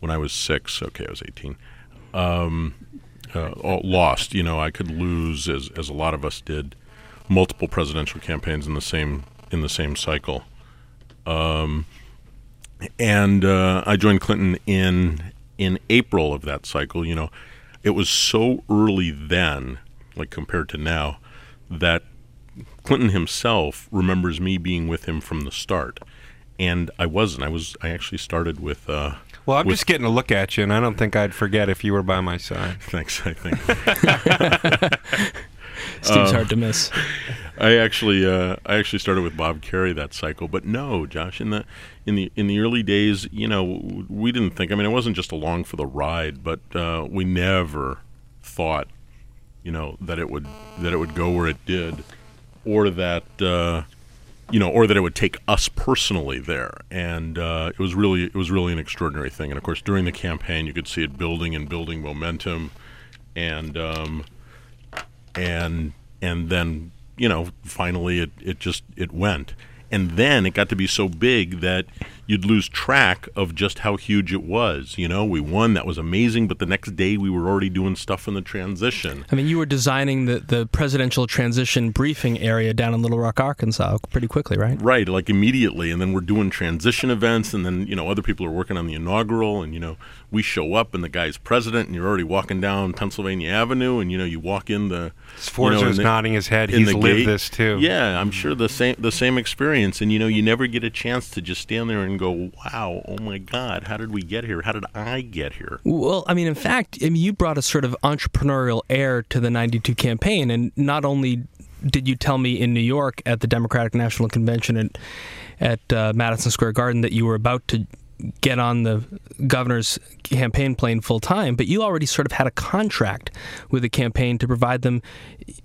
when I was six, okay, I was 18, um, uh, all lost. You know, I could lose as as a lot of us did, multiple presidential campaigns in the same in the same cycle. Um, and uh, I joined Clinton in in April of that cycle. You know, it was so early then, like compared to now, that Clinton himself remembers me being with him from the start, and I wasn't. I was. I actually started with. Uh, Well, I'm with- just getting a look at you, and I don't think I'd forget if you were by my side. Thanks. I think Steve's hard to miss. I actually uh, I actually started with Bob Kerrey that cycle, but no, Josh, in the in the in the early days, you know, we didn't think. I mean, it wasn't just along for the ride, but uh, we never thought, you know, that it would that it would go where it did, or that. Uh, you know, or that it would take us personally there, and uh, it was really it was really an extraordinary thing. And of course, during the campaign, you could see it building and building momentum, and um, and and then you know finally it, it just it went. And then it got to be so big that you'd lose track of just how huge it was you know? We won that was amazing but the next day we were already doing stuff in the transition. I mean, you were designing the, the presidential transition briefing area down in Little Rock, Arkansas, pretty quickly, right? right like immediately and then we're doing transition events and then you know other people are working on the inaugural and you know we show up and the guy's president and you're already walking down pennsylvania avenue and you know you walk in the you know, Sforza's in the- nodding his head. in He's the lived gate. this too. Yeah, I'm sure the same the same experience, and you know, you never get a chance to just stand there and go, "Wow, oh my God, how did we get here? How did I get here?" Well, I mean, in fact, I mean, you brought a sort of entrepreneurial air to the 92 campaign. And not only did you tell me in New York at the Democratic National Convention at, at uh, Madison Square Garden that you were about to get on the governor's campaign plane full time, but you already sort of had a contract with the campaign to provide them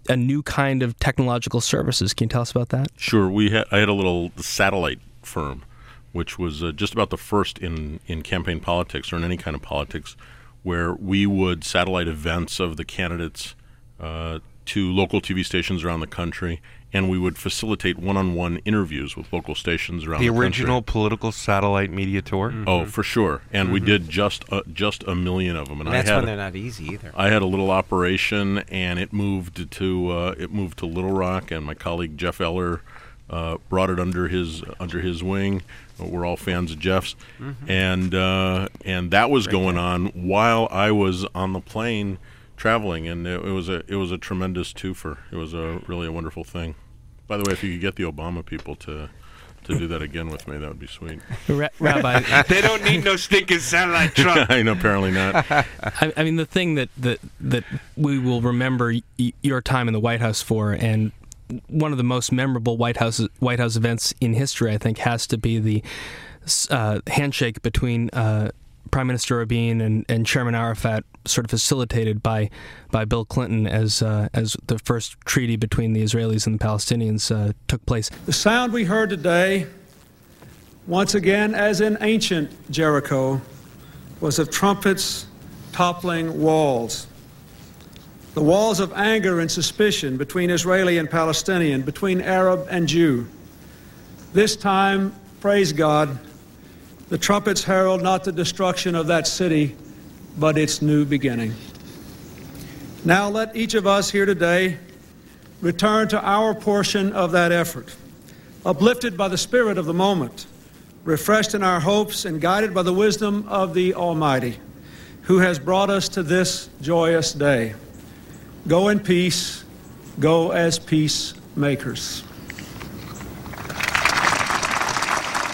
a new kind of technological services. Can you tell us about that? Sure, we had I had a little satellite firm, which was uh, just about the first in in campaign politics or in any kind of politics, where we would satellite events of the candidates uh, to local TV stations around the country, and we would facilitate one-on-one interviews with local stations around The the, country. original political satellite media tour. Oh, for sure, and we did just a, just a million of them, and, And that's I had when they're not easy either. I had a little operation, and it moved to uh, it moved to Little Rock, and my colleague Jeff Eller uh, brought it under his under his wing. We're all fans of Jeff's, and uh, and that was going on while I was on the plane traveling, and it, it was a it was a tremendous twofer. It was a really a wonderful thing. By the way, if you could get the Obama people to to do that again with me, that would be sweet. Ra- Rabbi, they don't need no stinking satellite truck. I know, apparently not. I, I mean, the thing that, that that we will remember y- your time in the White House for, and one of the most memorable White House White House events in history, I think, has to be the uh, handshake between uh, Prime Minister Rabin and, and Chairman Arafat, sort of facilitated by by Bill Clinton as uh, as the first treaty between the Israelis and the Palestinians uh, took place. The sound we heard today, once again, as in ancient Jericho, was of trumpets toppling walls. The walls of anger and suspicion between Israeli and Palestinian, between Arab and Jew. This time, praise God, the trumpets herald not the destruction of that city, but its new beginning. Now let each of us here today return to our portion of that effort uplifted by the spirit of the moment, refreshed in our hopes, and guided by the wisdom of the Almighty, who has brought us to this joyous day. Go in peace, go as peacemakers.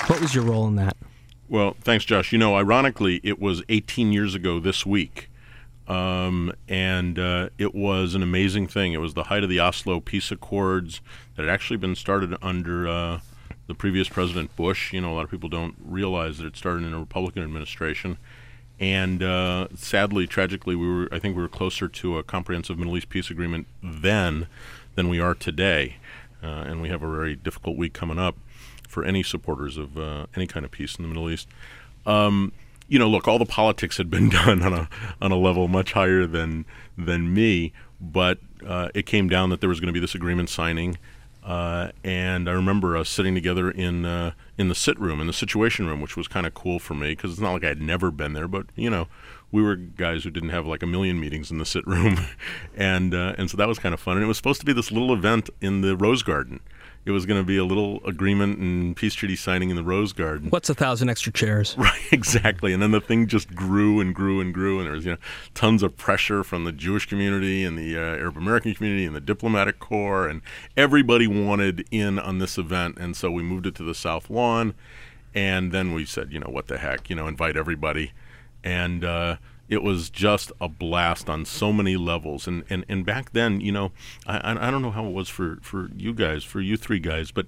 What was your role in that? Well, thanks, Josh. You know, ironically, it was 18 years ago this week. Um, and uh, it was an amazing thing. It was the height of the Oslo peace accords that had actually been started under uh, the previous President Bush. You know, a lot of people don't realize that it started in a Republican administration. And uh, sadly, tragically, we were I think we were closer to a comprehensive Middle East peace agreement then than we are today. Uh, and we have a very difficult week coming up for any supporters of uh, any kind of peace in the Middle East. Um, you know, look, all the politics had been done on a on a level much higher than than me, but uh, it came down that there was going to be this agreement signing, uh, and I remember us sitting together in uh, in the sit room, in the Situation Room, which was kind of cool for me because it's not like I'd never been there, but you know, we were guys who didn't have like a million meetings in the sit room, and uh, and so that was kind of fun, and it was supposed to be this little event in the Rose Garden. It was going to be a little agreement and peace treaty signing in the Rose Garden. What's a thousand extra chairs? Right, exactly. And then the thing just grew and grew and grew, and there was you know tons of pressure from the Jewish community and the uh, Arab American community and the diplomatic corps, and everybody wanted in on this event, and so we moved it to the South Lawn, and then we said, you know, what the heck, you know, invite everybody, and uh, it was just a blast on so many levels. And and, and back then, you know, I I don't know how it was for for you guys, for you three guys, but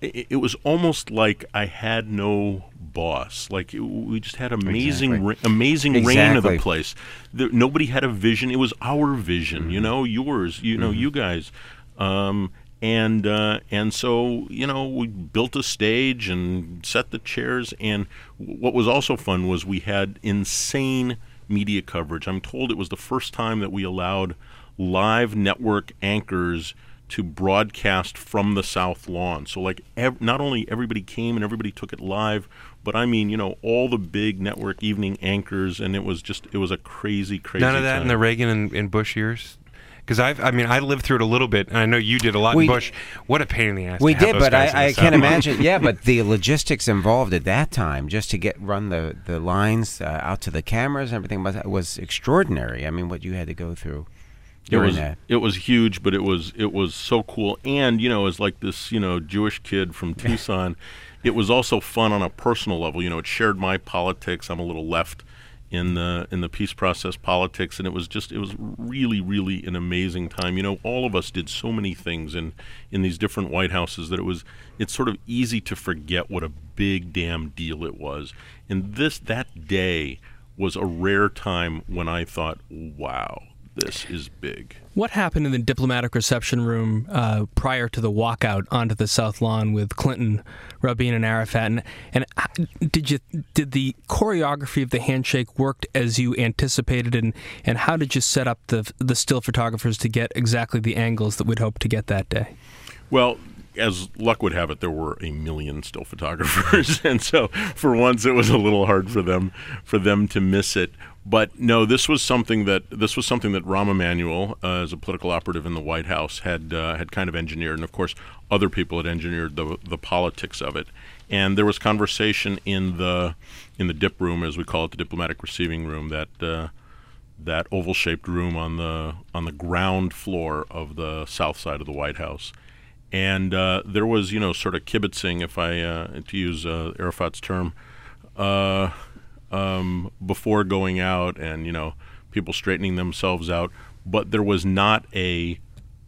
it, it was almost like I had no boss. Like it, we just had amazing, Exactly. re- amazing reign of the place. There, nobody had a vision. It was our vision, Mm-hmm. you know, yours, you know, you guys. Um, and uh, and so you know we built a stage and set the chairs. And what was also fun was we had insane media coverage. I'm told it was the first time that we allowed live network anchors to broadcast from the South Lawn. So like ev- not only everybody came and everybody took it live, but I mean you know all the big network evening anchors, and it was just it was a crazy crazy. None of that in the Reagan and, and Bush years. Because I've, I mean, I lived through it a little bit, and I know you did a lot We- in Bush. What a pain in the ass. We did, but I, I can't imagine. Yeah, but the logistics involved at that time, just to get run the the lines uh, out to the cameras and everything was was extraordinary. I mean, what you had to go through it was that. it was huge, but it was it was so cool. And you know, as like this you know Jewish kid from Tucson, it was also fun on a personal level. You know, it shared my politics. I'm a little left in the in the peace process politics, and it was just it was really really an amazing time. You know, all of us did so many things in in these different White Houses that it was it's sort of easy to forget what a big damn deal it was. And this that day was a rare time when I thought, wow, this is big. What happened in the diplomatic reception room uh, prior to the walkout onto the South Lawn with Clinton, Rabin, and Arafat? And, and did you did the choreography of the handshake worked as you anticipated? And, and how did you set up the the still photographers to get exactly the angles that we'd hoped to get that day? Well, as luck would have it, there were a million still photographers, and so for once, it was a little hard for them for them to miss it. But no, this was something that this was something that Rahm Emanuel, uh, as a political operative in the White House, had uh, had kind of engineered, and of course, other people had engineered the the politics of it. And there was conversation in the in the dip room, as we call it, the diplomatic receiving room, that. Uh, that oval-shaped room on the on the ground floor of the south side of the White House, and uh, there was you know sort of kibitzing, if I uh, to use uh, Arafat's term, um, before going out, and you know people straightening themselves out, but there was not a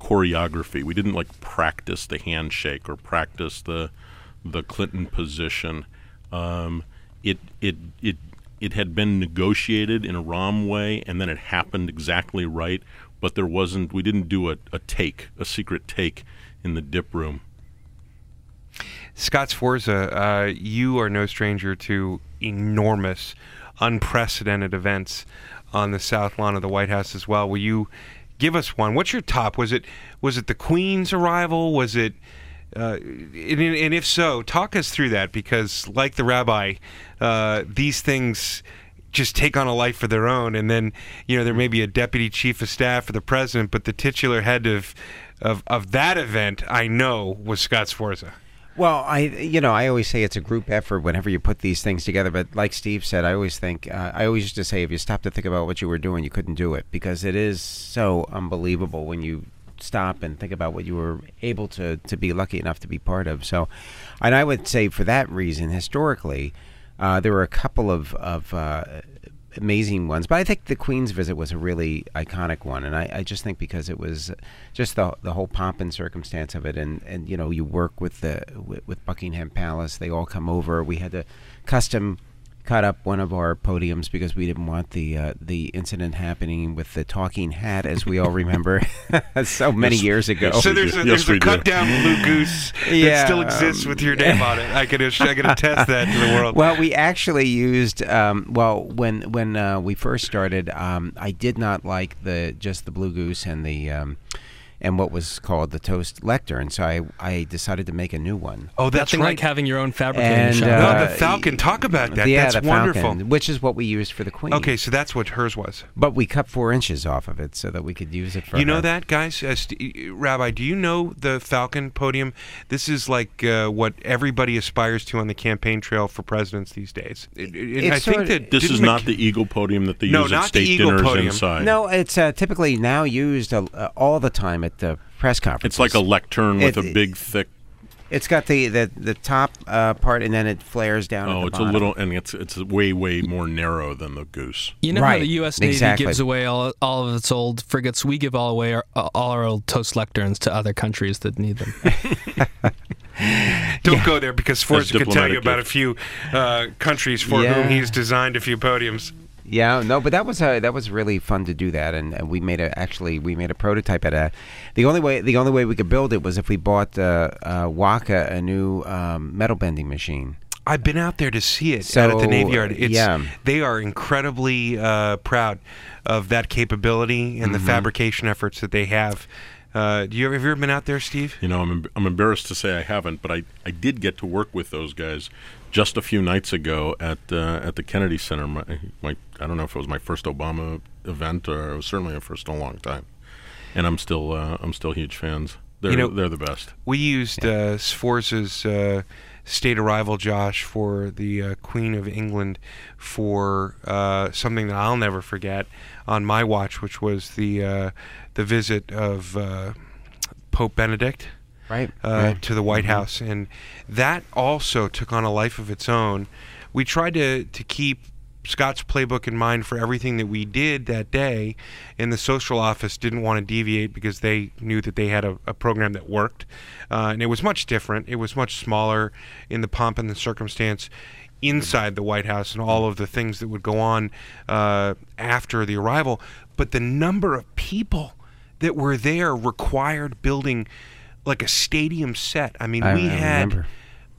choreography. We didn't like practice the handshake or practice the the Clinton position. Um, it it it it had been negotiated in a ROM way, and then it happened exactly right. But there wasn't. We didn't do a, a take, a secret take, in the dip room. Scott Sforza, uh, you are no stranger to enormous, unprecedented events on the south lawn of the White House as well. Will you give us one? What's your top? Was it was it the Queen's arrival? Was it? Uh, and, and if so, talk us through that because, like the rabbi, uh, these things just take on a life of their own. And then, you know, there may be a deputy chief of staff for the president, but the titular head of of, of that event, I know, was Scott Sforza. Well, I you know I always say it's a group effort whenever you put these things together. But like Steve said, I always think uh, I always used to say if you stop to think about what you were doing, you couldn't do it because it is so unbelievable when you stop and think about what you were able to to be lucky enough to be part of. So, and I would say for that reason, historically, uh, there were a couple of of uh, amazing ones. But I think the Queen's visit was a really iconic one, and I, I just think because it was just the the whole pomp and circumstance of it, and, and you know you work with the with, with Buckingham Palace, they all come over. We had to custom cut up one of our podiums because we didn't want the uh, the incident happening with the talking hat, as we all remember, so many Yes. years ago. So there's a, Yes, there's we a do. cut down blue goose that still exists um, with your name on it. I can I could attest that to the world. Well, we actually used um, well when when uh, we first started. Um, I did not like the just the blue goose and the um, and what was called the toast lectern, so I I decided to make a new one. oh, that's Nothing right. like having your own fabricating And, shop. no, uh, the Falcon. Talk about that. yeah, that's the wonderful. Falcon, which is what we used for the Queen. Okay, so that's what hers was. but we cut four inches off of it so that we could use it for. You know her. that, guys? Uh, St- Rabbi, do you know the Falcon podium? This is like uh, what everybody aspires to on the campaign trail for presidents these days. It- it- I think that This didn't is Mc- not the Eagle podium that they No, use not at the state Eagle dinners podium. inside. No, it's uh, typically now used uh, uh, all the time at the press conferences. it's like a lectern with It- a big, thick It's got the the, the top uh, part, and then it flares down. at Oh, the it's bottom. a little, and it's it's way way more narrow than the goose. You know how the U.S. Navy exactly. gives away all, all of its old frigates? We give all away our, all our old toast lecterns to other countries that need them. Don't go there because Sforza can tell you diplomatic about a few uh, countries for Yeah. whom he's designed a few podiums. Yeah, no, but that was uh, that was really fun to do that, and, and we made a actually we made a prototype at a. The only way the only way we could build it was if we bought uh, uh, Waka a new um, metal bending machine. I've been out there to see it out at the Navy Yard. It's, yeah. They are incredibly uh, proud of that capability and the Mm-hmm. fabrication efforts that they have. Uh, do you ever, have you ever been out there, Steve? You know, I'm I'm embarrassed to say I haven't, but I, I did get to work with those guys just a few nights ago at uh, at the Kennedy Center. My, my I don't know if it was my first Obama event or it was certainly a first in a long time, and I'm still uh, I'm still huge fans. They're You know- they're the best. We used uh, Sforza's uh, state arrival, Josh, for the uh, Queen of England for uh, something that I'll never forget on my watch, which was the uh, the visit of uh, Pope Benedict. Right. uh, right. to the White House, and that also took on a life of its own. We tried to to keep Scott's playbook in mind for everything that we did that day, and the social office didn't want to deviate because they knew that they had a, a program that worked, uh, and it was much different. It was much smaller in the pomp and the circumstance inside the White House and all of the things that would go on uh, after the arrival, but the number of people that were there required building like a stadium set. I mean, I- we I had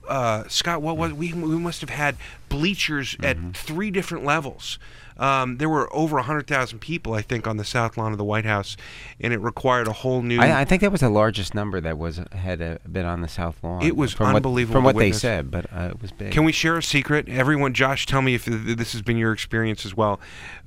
uh, Scott. What was we? We must have had bleachers at three different levels. Um, there were over hundred thousand people, I think, on the south lawn of the White House, and it required a whole new. I, I think that was the largest number that was had uh, been on the South Lawn. It was from what- unbelievable from to what they said, but uh, it was big. Can we share a secret? Everyone, Josh, tell me if this has been your experience as well.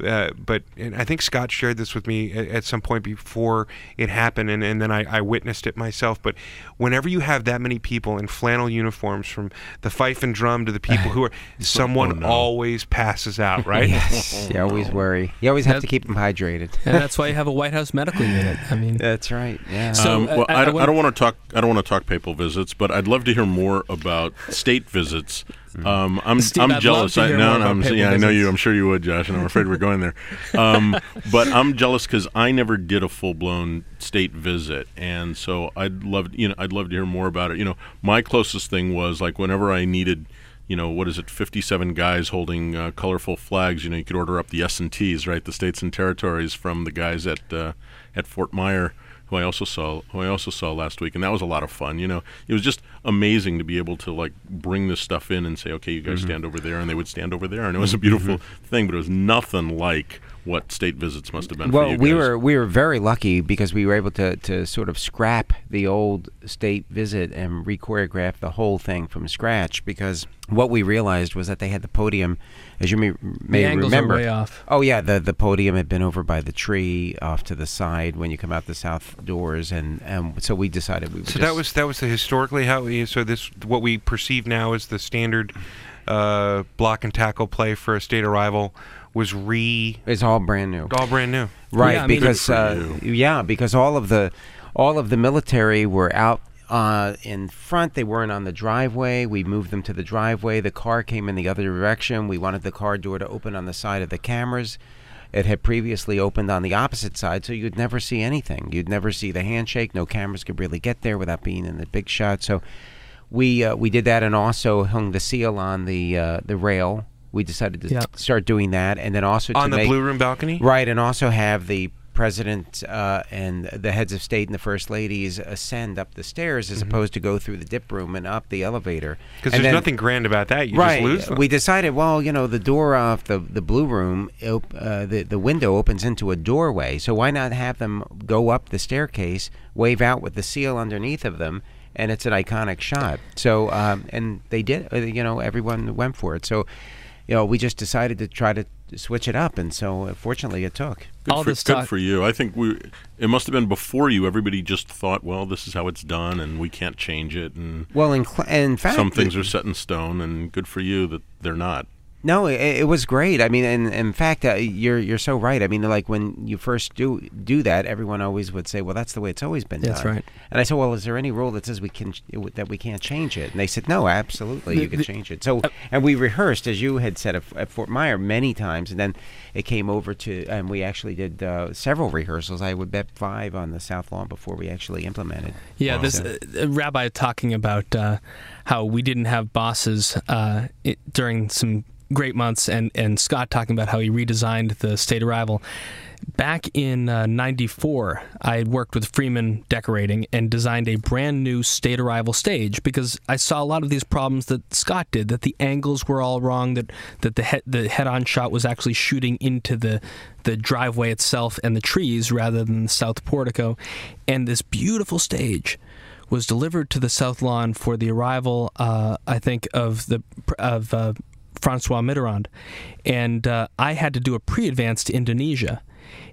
Uh, but and I think Scott shared this with me at, at some point before it happened, and, and then I, I witnessed it myself. But whenever you have that many people in flannel uniforms, from the fife and drum to the people who are, someone no. always passes out, right? Yes, you always worry. You always have That- to keep them hydrated. and that's why you have a White House medical unit. I mean, That's right. Yeah. So, um, well, I- I, I don't, want- I don't want to talk. I don't want to talk papal visits, but I'd love to hear more about state visits. Um, I'm Steve, I'm I'd love jealous. to I, hear no, no, about I'm, papal yeah, I know you. visits. I'm sure you would, Josh, and I'm afraid we're going there. Um, but I'm jealous because I never did a full blown state visit, and so I'd love you know I'd love to hear more about it. You know, my closest thing was like whenever I needed. You know what is it? Fifty-seven guys holding uh, colorful flags. You know you could order up the S and Ts, right? The states and territories from the guys at uh, at Fort Myer who I also saw who I also saw last week, and that was a lot of fun. You know, it was just amazing to be able to like bring this stuff in and say, okay, you guys Mm-hmm. stand over there, and they would stand over there, and it was a beautiful thing. But it was nothing like what state visits must have been. well, for you we guys. were we were very lucky because we were able to, to sort of scrap the old state visit and re-choreograph the whole thing from scratch. Because what we realized was that they had the podium, as you may, may the remember. are way off. Oh yeah, the the podium had been over by the tree off to the side when you come out the south doors, and and so we decided we would So just, that was that was the historically how we so this what we perceive now as the standard uh, block and tackle play for a state arrival was re it's all brand new. all brand new. Right, Yeah, I mean- because uh, yeah, because all of the all of the military were out uh, in front. They weren't on the driveway. We moved them to the driveway. The car came in the other direction. We wanted the car door to open on the side of the cameras. It had previously opened on the opposite side, so you'd never see anything. You'd never see the handshake. No cameras could really get there without being in the big shot. So we uh, we did that, and also hung the seal on the uh, the rail. We decided to Yeah. start doing that, and then also to On the make, blue room balcony? Right, and also have the president uh, and the heads of state and the first ladies ascend up the stairs as opposed to go through the dip room and up the elevator. Because there's then- nothing grand about that. You right. just lose them. We decided, well, you know, the door off the the blue room, op- uh, the the window opens into a doorway, so why not have them go up the staircase, wave out with the seal underneath of them, and it's an iconic shot. So, um, and they did. Uh, you know, everyone went for it. So, you know, we just decided to try to switch it up, and so uh, fortunately, it took. Good, all for, this good for you. I think we. It must have been before you. Everybody just thought, well, this is how it's done, and we can't change it, and Well, in, cl- in fact, some things are set in stone. And good for you that they're not. No, it, it was great. I mean, and in fact, uh, you're you're so right. I mean, like when you first do do that, everyone always would say, "Well, that's the way it's always been That's done." right. And I said, "Well, is there any rule that says we can that we can't change it?" And they said, "No, absolutely, The- you can the- change it." So, and we rehearsed, as you had said, at, at Fort Myer many times, and then it came over to, and we actually did uh, several rehearsals. I would bet five on the South Lawn before we actually implemented. Yeah, this uh, rabbi talking about uh, how we didn't have bosses uh, it, during some great months, and, and Scott talking about how he redesigned the state arrival. Back in uh, '94, I had worked with Freeman Decorating and designed a brand new state arrival stage because I saw a lot of these problems that Scott did. That the angles were all wrong. That that the head the head-on shot was actually shooting into the the driveway itself and the trees rather than the south portico, and this beautiful stage was delivered to the South Lawn for the arrival, uh, I think, of the of uh, Francois Mitterrand, and uh, I had to do a pre-advance to Indonesia.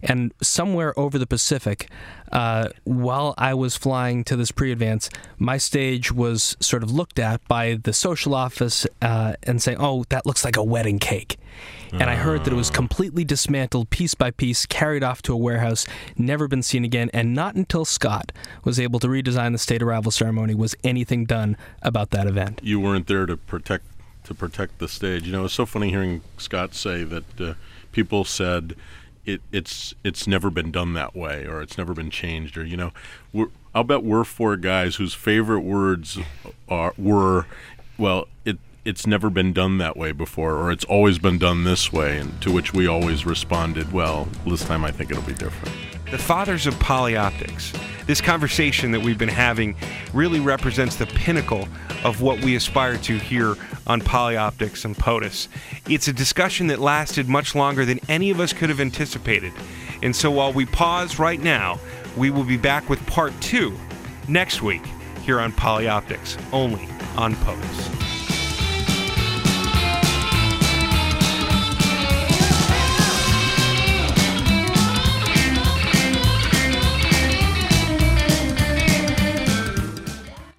And somewhere over the Pacific, uh, while I was flying to this pre advance, my stage was sort of looked at by the social office uh, and saying, oh, that looks like a wedding cake. And I heard that it was completely dismantled piece by piece, carried off to a warehouse, never been seen again. And not until Scott was able to redesign the state arrival ceremony was anything done about that event. You weren't there to protect to protect the stage. You know, it's so funny hearing Scott say that uh, people said it, it's it's never been done that way, or it's never been changed, or you know, I'll bet we're four guys whose favorite words are were, well, it it's never been done that way before, or it's always been done this way, and to which we always responded, well, this time I think it'll be different. The fathers of polyoptics. This conversation that we've been having really represents the pinnacle of what we aspire to here on Polyoptics and POTUS. It's a discussion that lasted much longer than any of us could have anticipated. And so while we pause right now, we will be back with part two next week here on Polyoptics, only on POTUS.